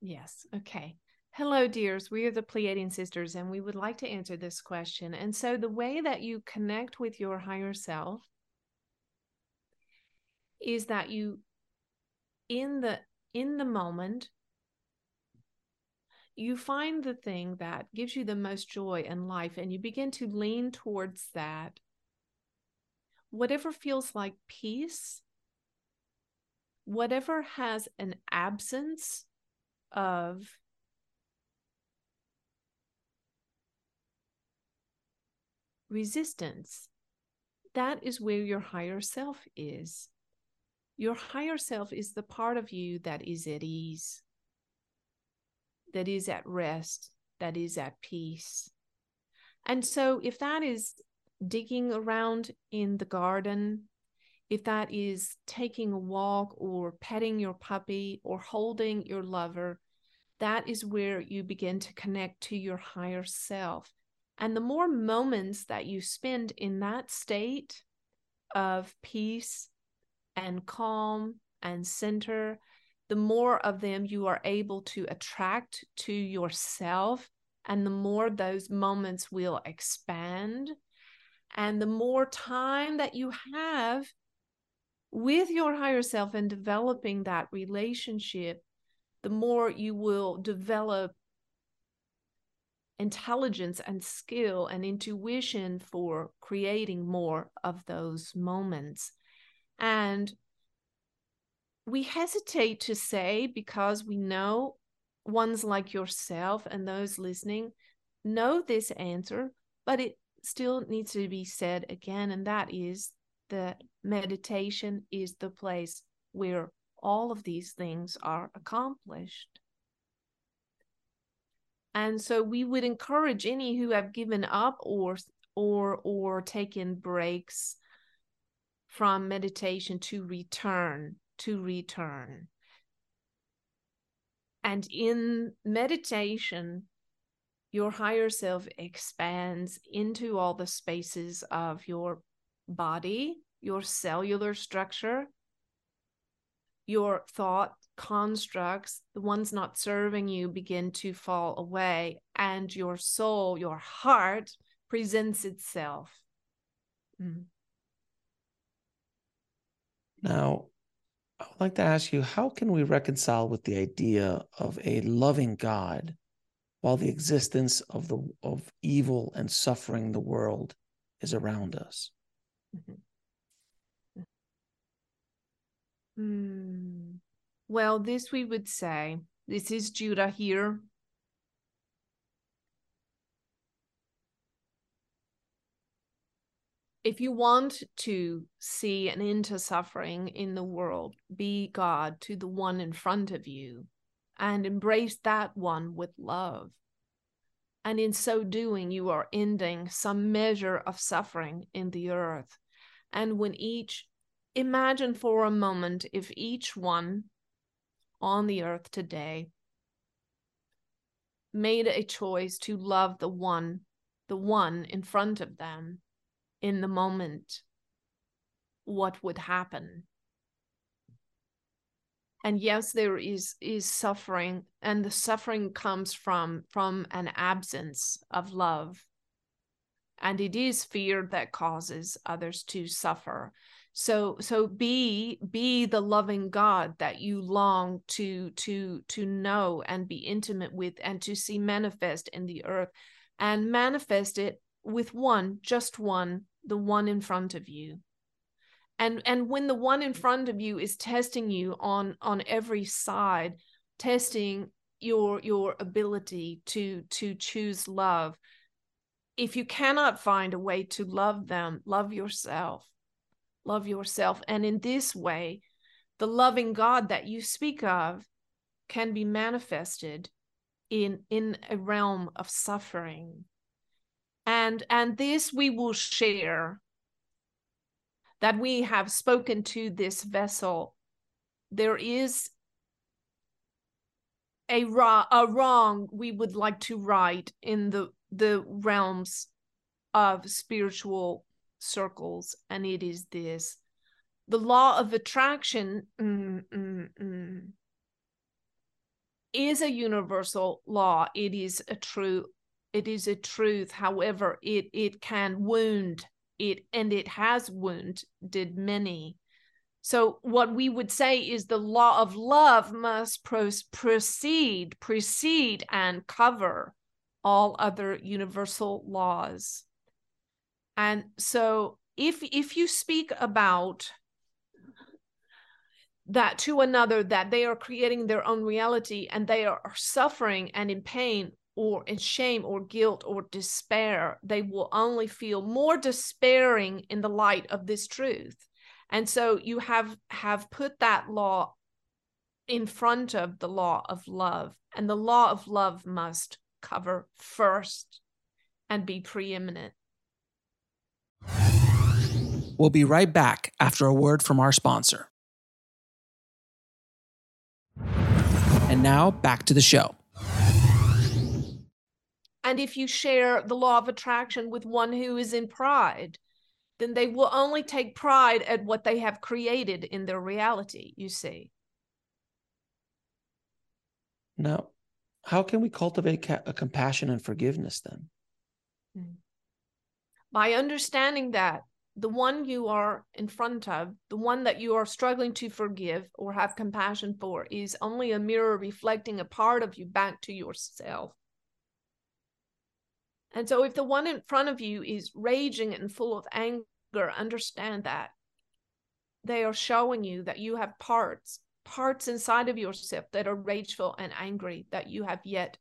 Yes. Okay. Hello, dears. We are the Pleiadian sisters, and we would like to answer this question. And so, the way that you connect with your higher self is that you in the in the moment, you find the thing that gives you the most joy in life and you begin to lean towards that. Whatever feels like peace, whatever has an absence of resistance, that is where your higher self is. Your higher self is the part of you that is at ease, that is at rest, that is at peace. And so, if that is digging around in the garden, if that is taking a walk or petting your puppy or holding your lover, that is where you begin to connect to your higher self. And the more moments that you spend in that state of peace and calm and center, the more of them you are able to attract to yourself. And the more those moments will expand. And the more time that you have with your higher self and developing that relationship, the more you will develop intelligence and skill and intuition for creating more of those moments. And we hesitate to say because we know ones like yourself and those listening know this answer, but it still needs to be said again. And that is that meditation is the place where all of these things are accomplished. And so we would encourage any who have given up or or or taken breaks from meditation to return, to return. And in meditation, your higher self expands into all the spaces of your body, your cellular structure, your thought constructs, the ones not serving you, begin to fall away, and your soul, your heart, presents itself. Mm. Now, I would like to ask you how can we reconcile with the idea of a loving God while the existence of the of evil and suffering the world is around us? Mm-hmm. Hmm. Well, this we would say, this is Judah here. If you want to see an end to suffering in the world, be God to the one in front of you and embrace that one with love. And in so doing, you are ending some measure of suffering in the earth. And when each imagine for a moment if each one on the earth today made a choice to love the one, the one in front of them in the moment, what would happen? And yes, there is is suffering, and the suffering comes from from an absence of love. And it is fear that causes others to suffer so so be be the loving god that you long to to to know and be intimate with and to see manifest in the earth and manifest it with one just one the one in front of you and and when the one in front of you is testing you on on every side testing your your ability to to choose love if you cannot find a way to love them love yourself love yourself. And in this way, the loving God that you speak of can be manifested in in a realm of suffering and and this we will share that we have spoken to this vessel there is a, ra- a wrong we would like to right in the the realms of spiritual circles, and it is this the law of attraction mm, mm, mm, is a universal law. It is a true, it is a truth. However, it it can wound it, and it has wounded many. So, what we would say is the law of love must proceed, precede, and cover all other universal laws. And so, if if you speak about that to another, that they are creating their own reality and they are suffering and in pain or in shame or guilt or despair, they will only feel more despairing in the light of this truth. And so you have have put that law in front of the law of love and the law of love must cover first and be preeminent. We'll be right back after a word from our sponsor. And now back to the show and if you share the law of attraction with one who is in pride then they will only take pride at what they have created in their reality, you see. Now, how can we cultivate a compassion and forgiveness then? Hmm. By understanding that the one you are in front of, the one that you are struggling to forgive or have compassion for, is only a mirror reflecting a part of you back to yourself. And so, if the one in front of you is raging and full of anger, understand that. They are showing you that you have parts, parts inside of yourself that are rageful and angry that you have yet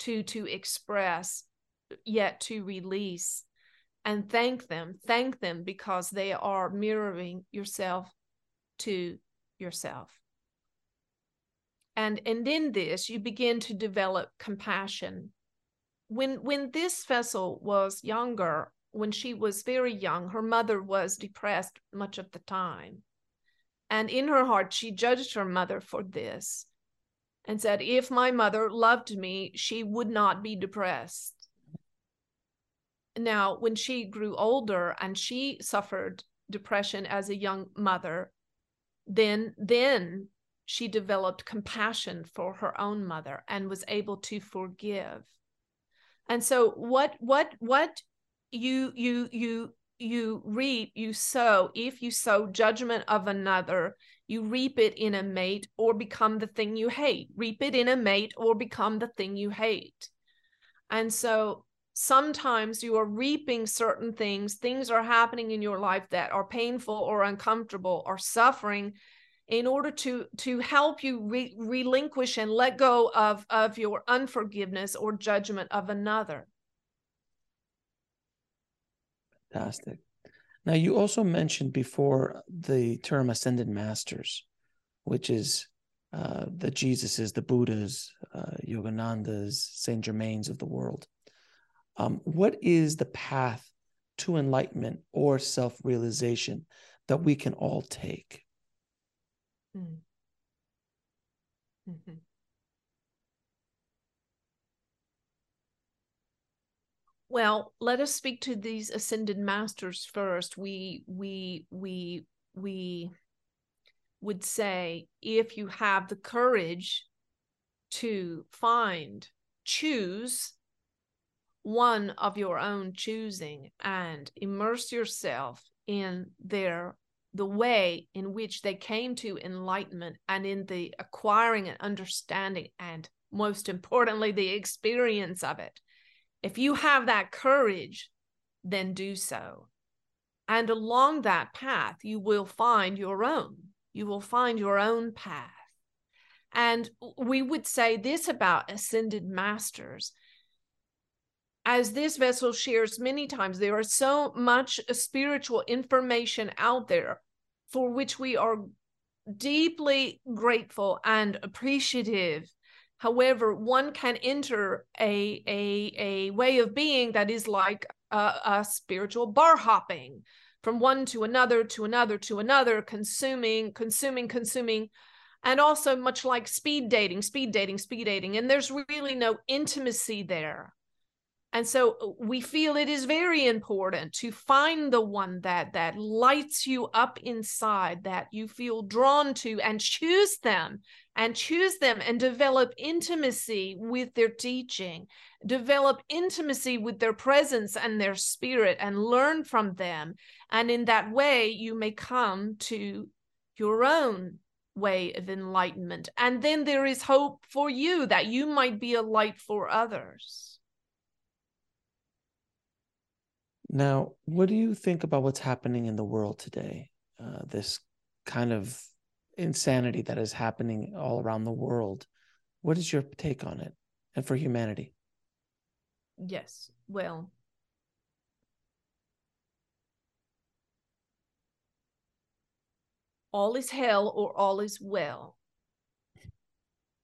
to to express, yet to release. And thank them, thank them because they are mirroring yourself to yourself. And and in this you begin to develop compassion when when this vessel was younger when she was very young her mother was depressed much of the time. And in her heart she judged her mother for this and said if my mother loved me she would not be depressed. Now when she grew older and she suffered depression as a young mother then then she developed compassion for her own mother and was able to forgive and so what what what you you you you reap you sow. If you sow judgment of another you reap it in a mate or become the thing you hate. Reap it in a mate or become the thing you hate. And so sometimes you are reaping certain things. Things are happening in your life that are painful or uncomfortable or suffering in order to to help you re- relinquish and let go of of your unforgiveness or judgment of another. Fantastic. Now you also mentioned before the term ascended masters which is uh, the jesuses the buddhas uh, yoganandas saint germains of the world. Um, what is the path to enlightenment or self-realization that we can all take Mm. Mm-hmm. Well, let us speak to these ascended masters first. We we we we would say if you have the courage to find, choose one of your own choosing and immerse yourself in their the way in which they came to enlightenment and in the acquiring and understanding and most importantly the experience of it. If you have that courage then do so. And along that path you will find your own. You will find your own path. And we would say this about ascended masters as this vessel shares many times, there is so much spiritual information out there for which we are deeply grateful and appreciative. However, one can enter a, a, a way of being that is like a, a spiritual bar hopping from one to another to another to another, consuming, consuming, consuming and also much like speed dating speed dating speed dating and there's really no intimacy there and so uh, we feel it is very important to find the one that that lights you up inside that you feel drawn to and choose them and choose them and develop intimacy with their teaching develop intimacy with their presence and their spirit and learn from them and in that way you may come to your own way of enlightenment. And then there is hope for you that you might be a light for others. Now, what do you think about what's happening in the world today? Uh, this kind of insanity that is happening all around the world. What is your take on it and for humanity? Yes. Well, all is hell or all is well.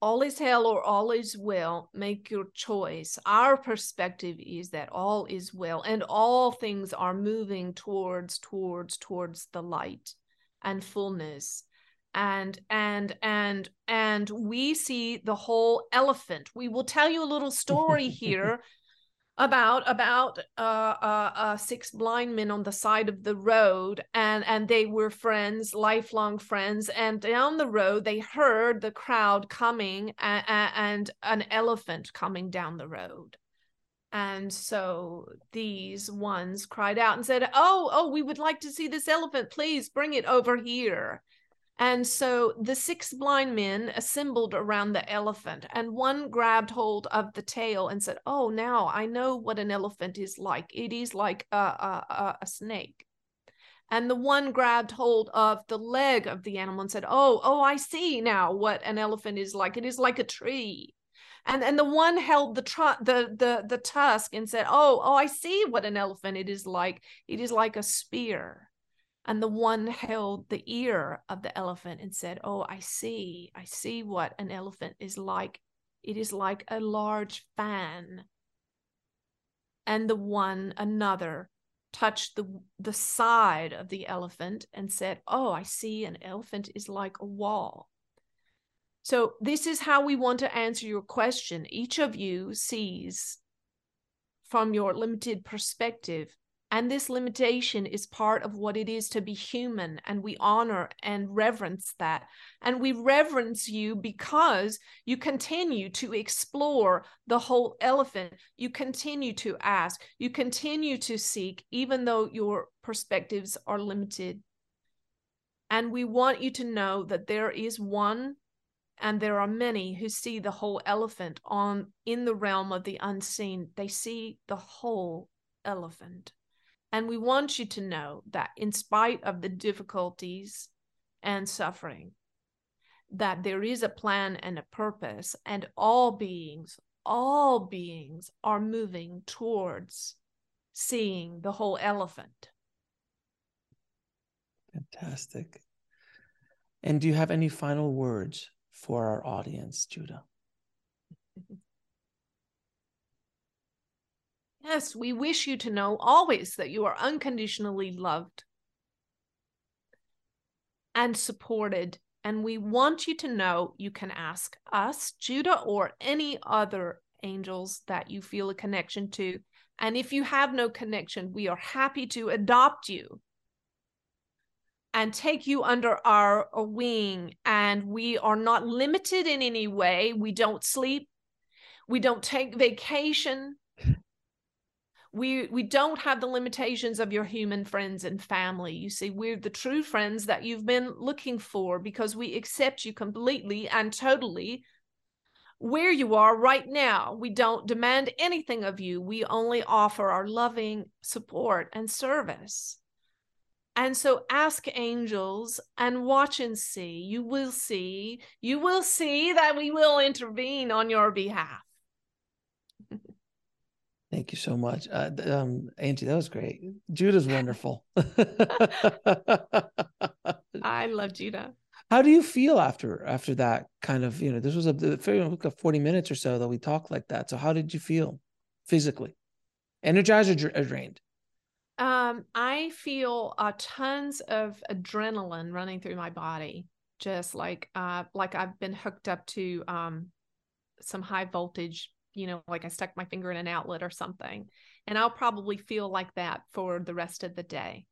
All is hell or all is well. Make your choice. Our perspective is that all is well and all things are moving towards, towards, towards the light and fullness and and and and we see the whole elephant we will tell you a little story here about about uh, uh, uh, six blind men on the side of the road and and they were friends lifelong friends and down the road they heard the crowd coming and, and an elephant coming down the road. And so these ones cried out and said oh oh we would like to see this elephant. Please bring it over here and so the six blind men assembled around the elephant, and one grabbed hold of the tail and said, Oh, now I know what an elephant is like. It is like a, a, a snake. And the one grabbed hold of the leg of the animal and said, Oh, oh, I see now what an elephant is like. It is like a tree. And and the one held the tr- the the the tusk and said, "Oh, oh, I see what an elephant it is like. It is like a spear." And the one held the ear of the elephant and said, Oh, I see. I see what an elephant is like. It is like a large fan. And the one, another, touched the, the side of the elephant and said, Oh, I see. An elephant is like a wall. So, this is how we want to answer your question. Each of you sees from your limited perspective and this limitation is part of what it is to be human. And we honor and reverence that. And we reverence you because you continue to explore the whole elephant. You continue to ask, you continue to seek, even though your perspectives are limited. And we want you to know that there is one and there are many who see the whole elephant on in the realm of the unseen they see the whole elephant and we want you to know that in spite of the difficulties and suffering, that there is a plan and a purpose, and all beings, all beings are moving towards seeing the whole elephant. Fantastic. And do you have any final words for our audience, Judah? Yes, we wish you to know always that you are unconditionally loved and supported. And we want you to know you can ask us, Judah, or any other angels that you feel a connection to. And if you have no connection, we are happy to adopt you and take you under our wing. And we are not limited in any way. We don't sleep, we don't take vacation we we don't have the limitations of your human friends and family. You see we're the true friends that you've been looking for because we accept you completely and totally where you are right now. We don't demand anything of you. We only offer our loving support and service. And so ask angels and watch and see. You will see you will see that we will intervene on your behalf Thank you so much. Uh, um, Anjie, that was great. Judah's wonderful. I love Judah. How do you feel after after that kind of, you know, this was a, a 40 minutes or so that we talked like that. So how did you feel physically? Energized or drained? Um, I feel uh, tons of adrenaline running through my body, just like uh, like I've been hooked up to um, some high voltage you know, like I stuck my finger in an outlet or something. And I'll probably feel like that for the rest of the day.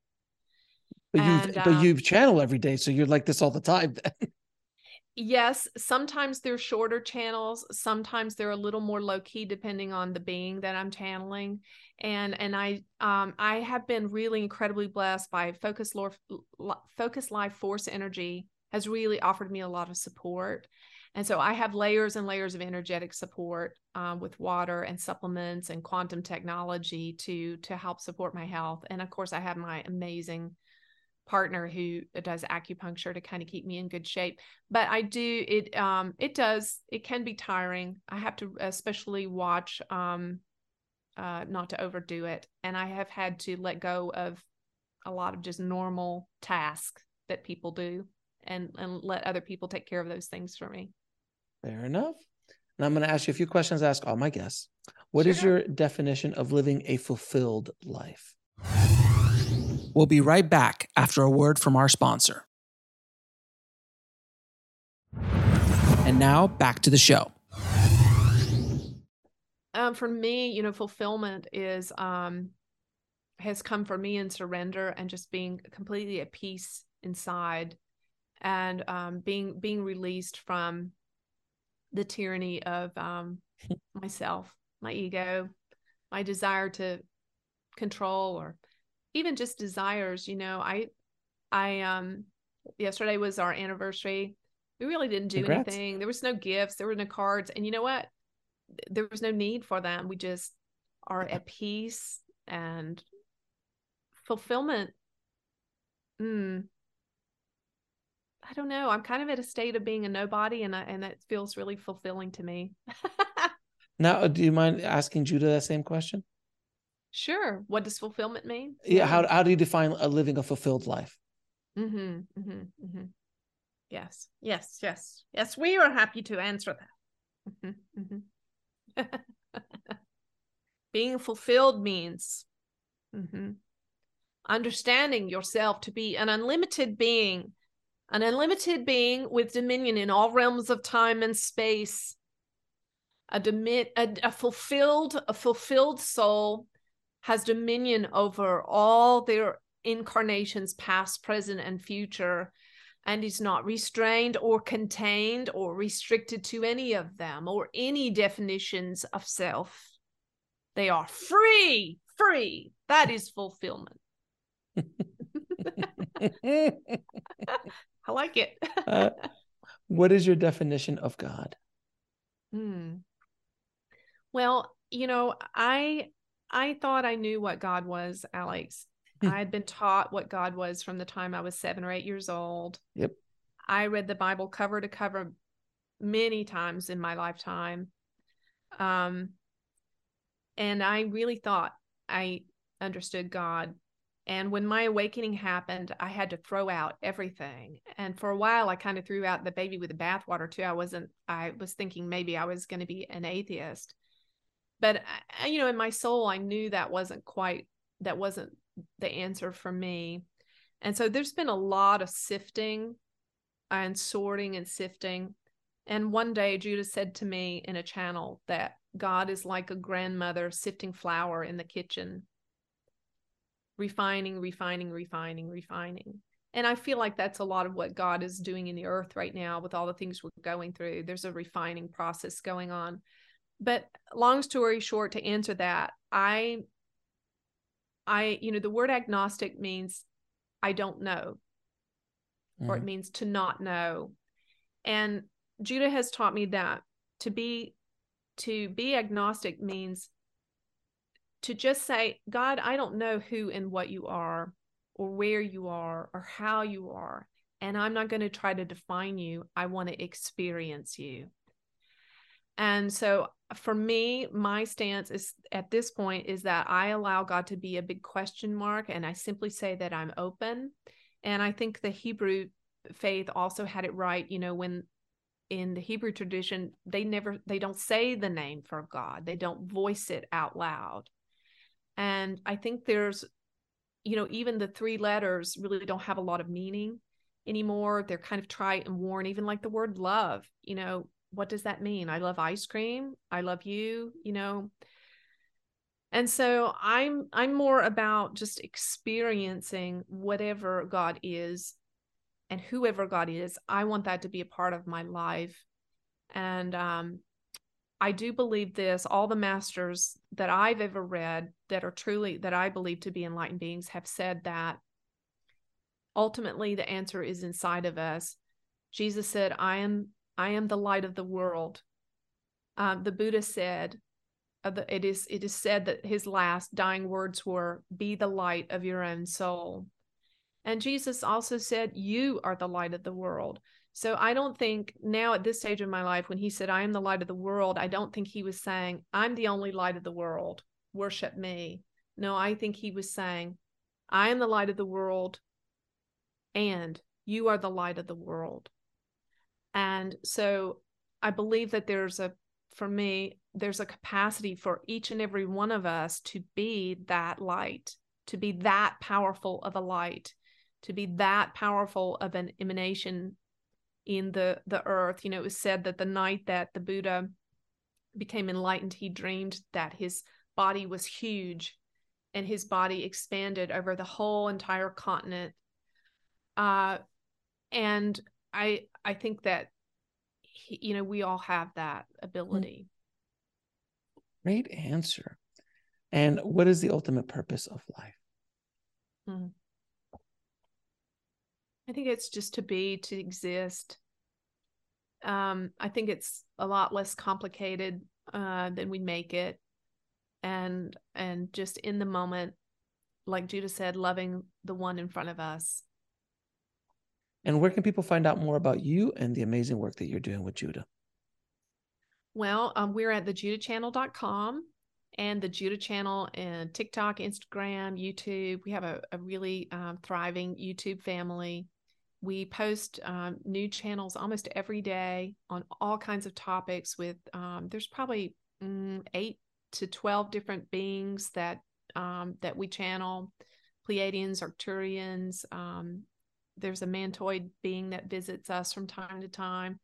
But you have but um, you channel every day, so you're like this all the time. yes, sometimes they're shorter channels, sometimes they're a little more low key depending on the being that I'm channeling. And and I um I have been really incredibly blessed by Focus Lord Focus Life Force Energy has really offered me a lot of support. And so I have layers and layers of energetic support um, with water and supplements and quantum technology to to help support my health. And of course, I have my amazing partner who does acupuncture to kind of keep me in good shape. But i do it um it does it can be tiring. I have to especially watch um uh not to overdo it. And i have had to let go of a lot of just normal tasks that people do and and let other people take care of those things for me fair enough and i'm going to ask you a few questions ask all my guests What sure. is your definition of living a fulfilled life We'll be right back after a word from our sponsor. And now back to the show. Um, for me, you know, fulfillment is um, has come for me in surrender and just being completely at peace inside, and um, being being released from the tyranny of um, myself, my ego, my desire to control or even just desires you know i i um yesterday was our anniversary. We really didn't do Congrats. anything. There was no gifts. There were no cards. And you know what? There was no need for them. We just are at peace and fulfillment. Mm, i don't know i'm kind of at a state of being a nobody and I, and that feels really fulfilling to me now do you mind asking judah that same question Sure. What does fulfillment mean? Yeah. How, how do you define a living a fulfilled life? Mm-hmm, mm-hmm, mm-hmm. Yes. Yes. Yes. Yes. We are happy to answer that. Mm-hmm, mm-hmm. Being fulfilled means mm-hmm, understanding yourself to be an unlimited being, an unlimited being with dominion in all realms of time and space. A, demi- a, a fulfilled, a fulfilled soul has dominion over all their incarnations, past, present, and future, and is not restrained or contained or restricted to any of them or any definitions of self. They are free, free. That is fulfillment. I like it. uh, what is your definition of God? Hmm. Well, you know, I I thought I knew what God was, Alex. Hmm. I had been taught what God was from the time I was seven or eight years old. Yep. I read the Bible cover to cover many times in my lifetime. Um, and I really thought I understood God. And when my awakening happened, I had to throw out everything. And for a while, I kind of threw out the baby with the bathwater too. I wasn't, I was thinking maybe I was going to be an atheist but I, you know in my soul i knew that wasn't quite that wasn't the answer for me and so there's been a lot of sifting and sorting and sifting and one day judah said to me in a channel that god is like a grandmother sifting flour in the kitchen refining refining refining refining and i feel like that's a lot of what god is doing in the earth right now with all the things we're going through there's a refining process going on but long story short to answer that i i you know the word agnostic means i don't know mm-hmm. or it mm-hmm. means to not know and judah has taught me that to be to be agnostic means to just say god i don't know who and what you are or where you are or how you are and i'm not going to try to define you i want to experience you and so for me, my stance is at this point is that I allow God to be a big question mark and I simply say that I'm open. And I think the Hebrew faith also had it right, you know, when in the Hebrew tradition, they never they don't say the name for God. They don't voice it out loud. And I think there's you know, even the three letters really don't have a lot of meaning anymore. They're kind of trite and worn, even like the word love, you know, what does that mean? I love ice cream. I love you, you know. And so I'm I'm more about just experiencing whatever God is and whoever God is, I want that to be a part of my life. And um, I do believe this. All the masters that I've ever read that are truly, that I believe to be enlightened beings, have said that ultimately the answer is inside of us. Jesus said, I am, I am the light of the world. Um, the Buddha said, uh, the, it is it is said that his last dying words were, "Be the light of your own soul." And Jesus also said, You are the light of the world. So I don't think now at this stage of my life, when he said, I am the light of the world, I don't think he was saying, I'm the only light of the world, worship me. No, I think he was saying, I am the light of the world, and you are the light of the world. And so I believe that there's a, for me, there's a capacity for each and every one of us to be that light, to be that powerful of a light to be that powerful of an emanation in the the earth you know it was said that the night that the buddha became enlightened he dreamed that his body was huge and his body expanded over the whole entire continent. Uh and i i think that he, you know we all have that ability. Great answer. And what is the ultimate purpose of life? Hmm. I think it's just to be, to exist. Um, I think it's a lot less complicated uh, than we make it, and and just in the moment, like Judah said, loving the one in front of us. And where can people find out more about you and the amazing work that you're doing with Judah? Well, um, we're at thejudahchannel.com and the Judah channel and TikTok, Instagram, YouTube. We have a, a really um, thriving YouTube family. We post um, new channels almost every day on all kinds of topics. With um, there's probably mm, eight to twelve different beings that um, that we channel, Pleiadians, Arcturians. Um, there's a mantoid being that visits us from time to time.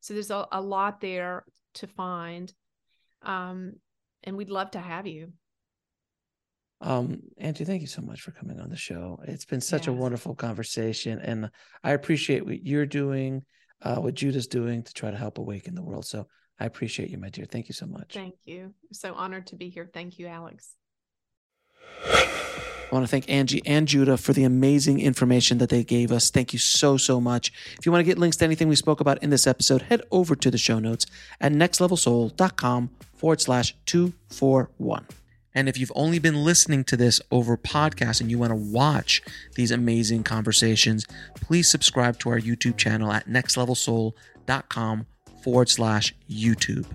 So there's a, a lot there to find, um, and we'd love to have you. Um, Anjie, thank you so much for coming on the show. It's been such yes. a wonderful conversation, and I appreciate what you're doing, uh, what Judah's doing to try to help awaken the world. So I appreciate you, my dear. Thank you so much. Thank you. So honored to be here. Thank you, Alex. I want to thank Anjie and Judah for the amazing information that they gave us. Thank you so, so much. If you want to get links to anything we spoke about in this episode, head over to the show notes at nextlevelsoul.com forward slash 241. And if you've only been listening to this over podcast and you want to watch these amazing conversations, please subscribe to our YouTube channel at nextlevelsoul.com forward slash YouTube.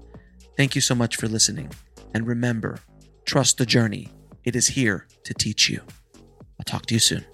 Thank you so much for listening. And remember, trust the journey. It is here to teach you. I'll talk to you soon.